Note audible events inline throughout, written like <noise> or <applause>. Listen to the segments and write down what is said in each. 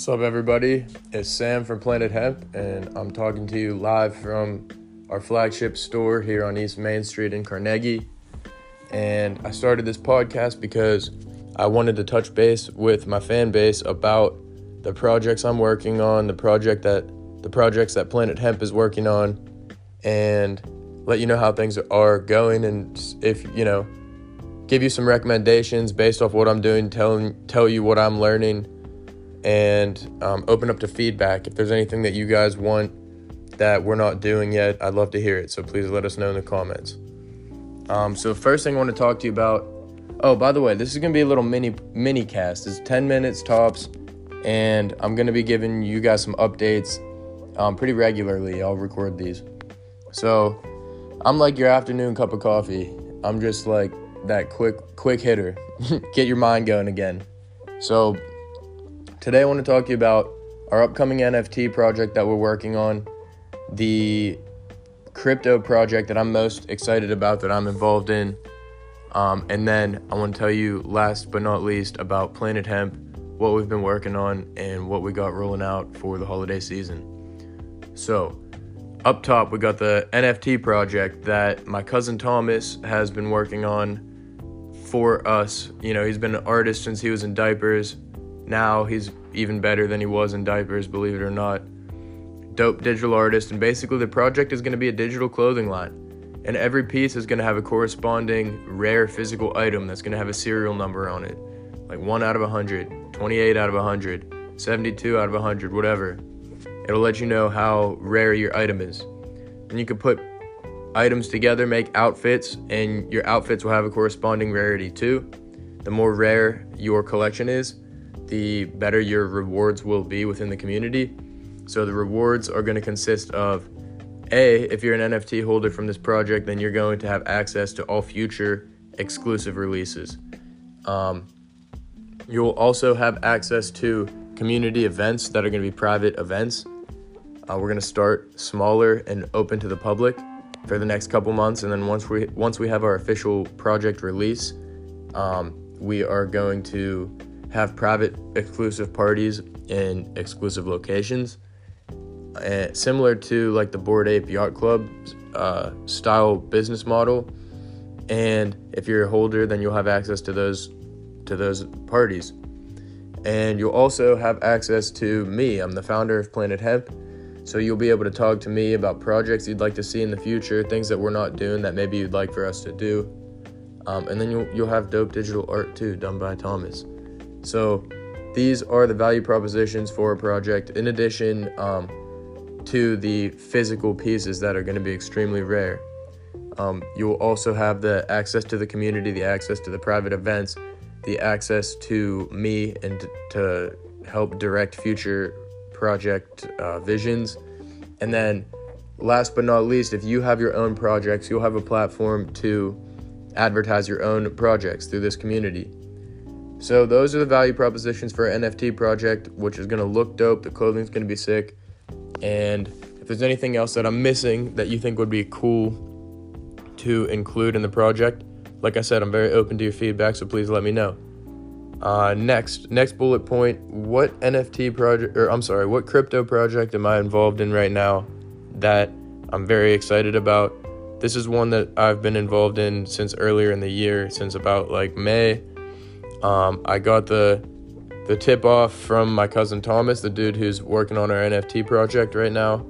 What's up, everybody? It's Sam from Planet Hemp, and I'm talking to you live from our flagship store here on East Main Street in Carnegie. And I started this podcast because I wanted to touch base with my fan base about the projects I'm working on, the project that the projects that Planet Hemp is working on, and let you know how things are going and if you know give you some recommendations based off what I'm doing, tell tell you what I'm learning and um, open up to feedback. If there's anything that you guys want that we're not doing yet, I'd love to hear it. So please let us know in the comments. Um, so first thing I want to talk to you about. Oh, by the way, this is gonna be a little mini mini cast. It's 10 minutes tops, and I'm gonna be giving you guys some updates um, pretty regularly. I'll record these. So I'm like your afternoon cup of coffee. I'm just like that quick quick hitter. <laughs> Get your mind going again. So Today, I want to talk to you about our upcoming NFT project that we're working on, the crypto project that I'm most excited about that I'm involved in. Um, and then I want to tell you, last but not least, about Planet Hemp, what we've been working on, and what we got rolling out for the holiday season. So, up top, we got the NFT project that my cousin Thomas has been working on for us. You know, he's been an artist since he was in diapers now he's even better than he was in diapers, believe it or not. Dope digital artist, and basically the project is going to be a digital clothing line. And every piece is going to have a corresponding rare physical item that's going to have a serial number on it. Like 1 out of 100, 28 out of 100, 72 out of 100, whatever. It'll let you know how rare your item is. And you can put items together, make outfits, and your outfits will have a corresponding rarity too. The more rare your collection is, the better your rewards will be within the community. So the rewards are going to consist of A, if you're an NFT holder from this project, then you're going to have access to all future exclusive releases. Um, you'll also have access to community events that are going to be private events. Uh, we're going to start smaller and open to the public for the next couple months, and then once we once we have our official project release, um, we are going to have private exclusive parties in exclusive locations. Uh, similar to like the Bored Ape Yacht Club uh, style business model. And if you're a holder, then you'll have access to those to those parties. And you'll also have access to me. I'm the founder of Planet Hemp. So you'll be able to talk to me about projects you'd like to see in the future, things that we're not doing that maybe you'd like for us to do. Um, and then you'll, you'll have dope digital art too, done by Thomas. So these are the value propositions for a project, in addition um, to the physical pieces that are going to be extremely rare. Um, you will also have the access to the community, the access to the private events, the access to me and to help direct future project uh, visions. And then, last but not least, if you have your own projects, you'll have a platform to advertise your own projects through this community. So those are the value propositions for an NFT project, which is to look dope. The clothing's to be sick. And if there's anything else that I'm missing that you think would be cool to include in the project, like I said, I'm very open to your feedback, so please let me know. Uh, next, next bullet point: What NFT project, or I'm sorry, what crypto project am I involved in right now that I'm very excited about? This is one that I've been involved in since earlier in the year, since about like May um, I got the the tip off from my cousin Thomas, the dude who's working on our NFT project right now,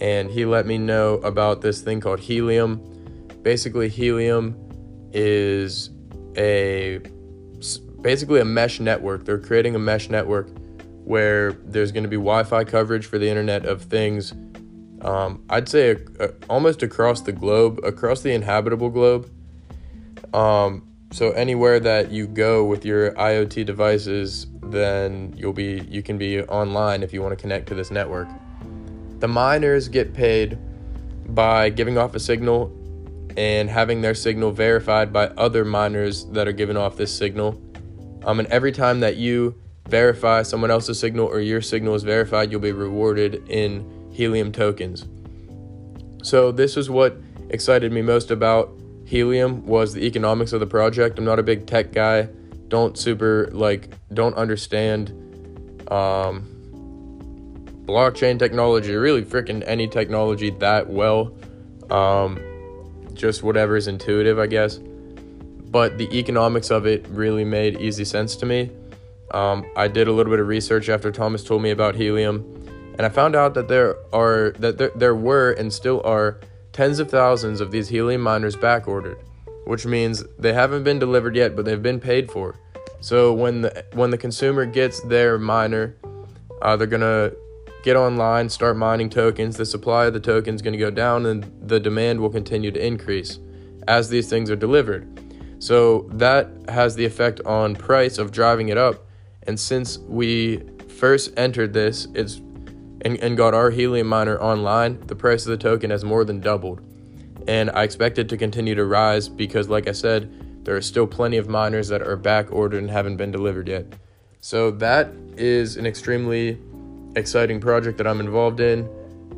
and he let me know about this thing called Helium. Basically, Helium is a basically a mesh network. They're creating a mesh network where there's going to be Wi-Fi coverage for the Internet of Things. Um, I'd say a, a, almost across the globe, across the inhabitable globe. Um, so anywhere that you go with your IoT devices, then you'll be you can be online if you want to connect to this network. The miners get paid by giving off a signal and having their signal verified by other miners that are giving off this signal. Um, and every time that you verify someone else's signal or your signal is verified, you'll be rewarded in helium tokens. So this is what excited me most about Helium was the economics of the project. I'm not a big tech guy. Don't super like don't understand um, blockchain technology, really freaking any technology that well. Um, just whatever is intuitive, I guess. But the economics of it really made easy sense to me. Um, I did a little bit of research after Thomas told me about helium, and I found out that there are that there, there were and still are tens of thousands of these helium miners back ordered, which means they haven't been delivered yet, but they've been paid for. So when the when the consumer gets their miner, uh, they're gonna get online, start mining tokens. The supply of the tokens is gonna go down, and the demand will continue to increase as these things are delivered. So that has the effect on price of driving it up. And since we first entered this, it's and, and got our helium miner online, the price of the token has more than doubled. And I expect it to continue to rise because, like I said, there are still plenty of miners that are back ordered and haven't been delivered yet. So that is an extremely exciting project that I'm involved in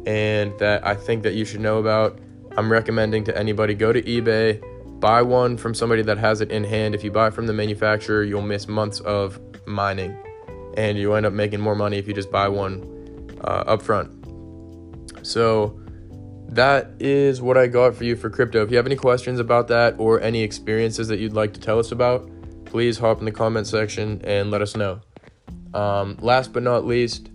and that I think that you should know about. I'm recommending to anybody go to eBay, buy one from somebody that has it in hand. If you buy from the manufacturer, you'll miss months of mining and you end up making more money if you just buy one uh, up front. So that is what I got for you for crypto. If you have any questions about that or any experiences that you'd like to tell us about, please hop in the comment section and let us know. Um, last but not least,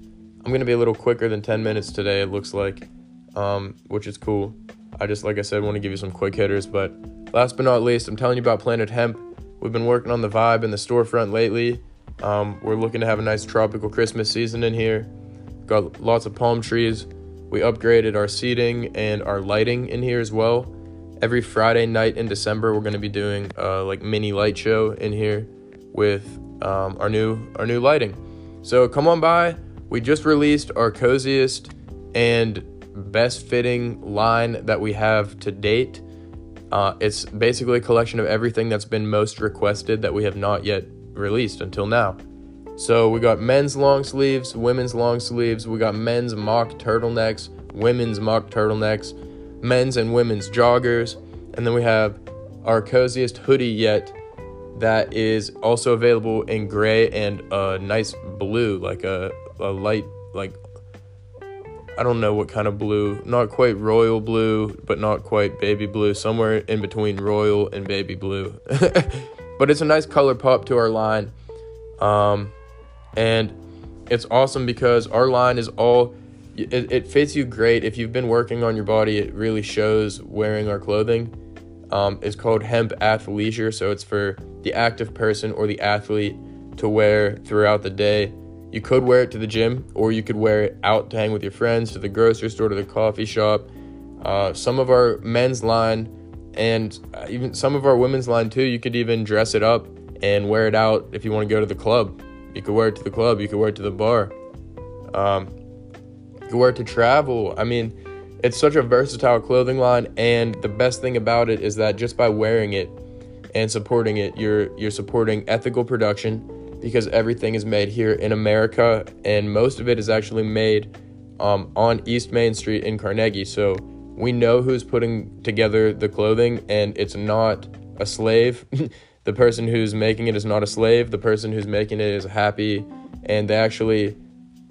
I'm going to be a little quicker than 10 minutes today, it looks like, um, which is cool. I just, like I said, want to give you some quick hitters. But last but not least, I'm telling you about Planet Hemp. We've been working on the vibe in the storefront lately. Um, we're looking to have a nice tropical Christmas season in here. Got lots of palm trees. We upgraded our seating and our lighting in here as well. Every Friday night in December, we're going to be doing a like mini light show in here with um, our new our new lighting. So come on by. We just released our coziest and best fitting line that we have to date. Uh, it's basically a collection of everything that's been most requested that we have not yet released until now. So we got men's long sleeves, women's long sleeves, we got men's mock turtlenecks, women's mock turtlenecks, men's and women's joggers, and then we have our coziest hoodie yet that is also available in gray and a nice blue, like a, a light, like I don't know what kind of blue, not quite royal blue, but not quite baby blue, somewhere in between royal and baby blue. <laughs> but it's a nice color pop to our line. Um, and it's awesome because our line is all it, it, fits you great. If you've been working on your body it really shows wearing our clothing. Um, it's called hemp athleisure so it's for the active person or the athlete to wear throughout the day. You could wear it to the gym or you could wear it out to hang with your friends to the grocery store to the coffee shop. Uh, some of our men's line and even some of our women's line too you could even dress it up and wear it out if you want to go to the club you could wear it to the club. You could wear it to the bar. Um, you could wear it to travel. I mean, it's such a versatile clothing line, and the best thing about it is that just by wearing it and supporting it, you're you're supporting ethical production because everything is made here in America, and most of it is actually made um, on East Main Street in Carnegie. So we know who's putting together the clothing, and it's not a slave. <laughs> the person who's making it is not a slave. The person who's making it is happy, and they actually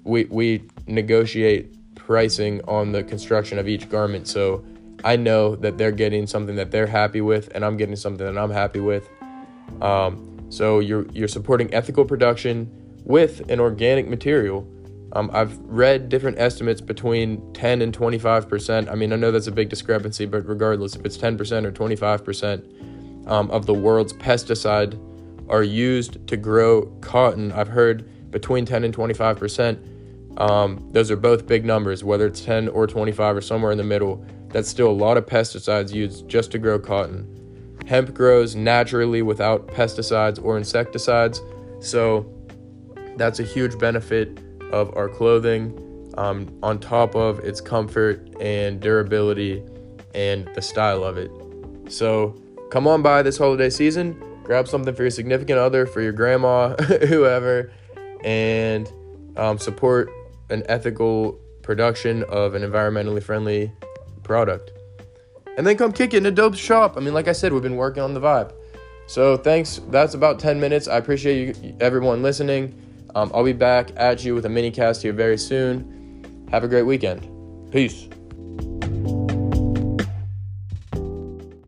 we we negotiate pricing on the construction of each garment. So I know that they're getting something that they're happy with, and I'm getting something that I'm happy with. Um, so you're you're supporting ethical production with an organic material. Um, I've read different estimates between 10 and 25 percent. I mean, I know that's a big discrepancy, but regardless, if it's 10 percent or 25 percent, um, of the world's pesticide are used to grow cotton. I've heard between 10 and 25 percent. Um, those are both big numbers, whether it's 10 or 25 or somewhere in the middle. That's still a lot of pesticides used just to grow cotton. Hemp grows naturally without pesticides or insecticides, so that's a huge benefit of our clothing. Um, on top of its comfort and durability and the style of it. So come on by this holiday season, grab something for your significant other, for your grandma, <laughs> whoever, and um, support an ethical production of an environmentally friendly product. And then come kick it in a dope shop. I mean, like I said, we've been working on the vibe. So thanks. That's about 10 minutes. I appreciate you, everyone listening. Um, I'll be back at you with a mini cast here very soon. Have a great weekend. Peace.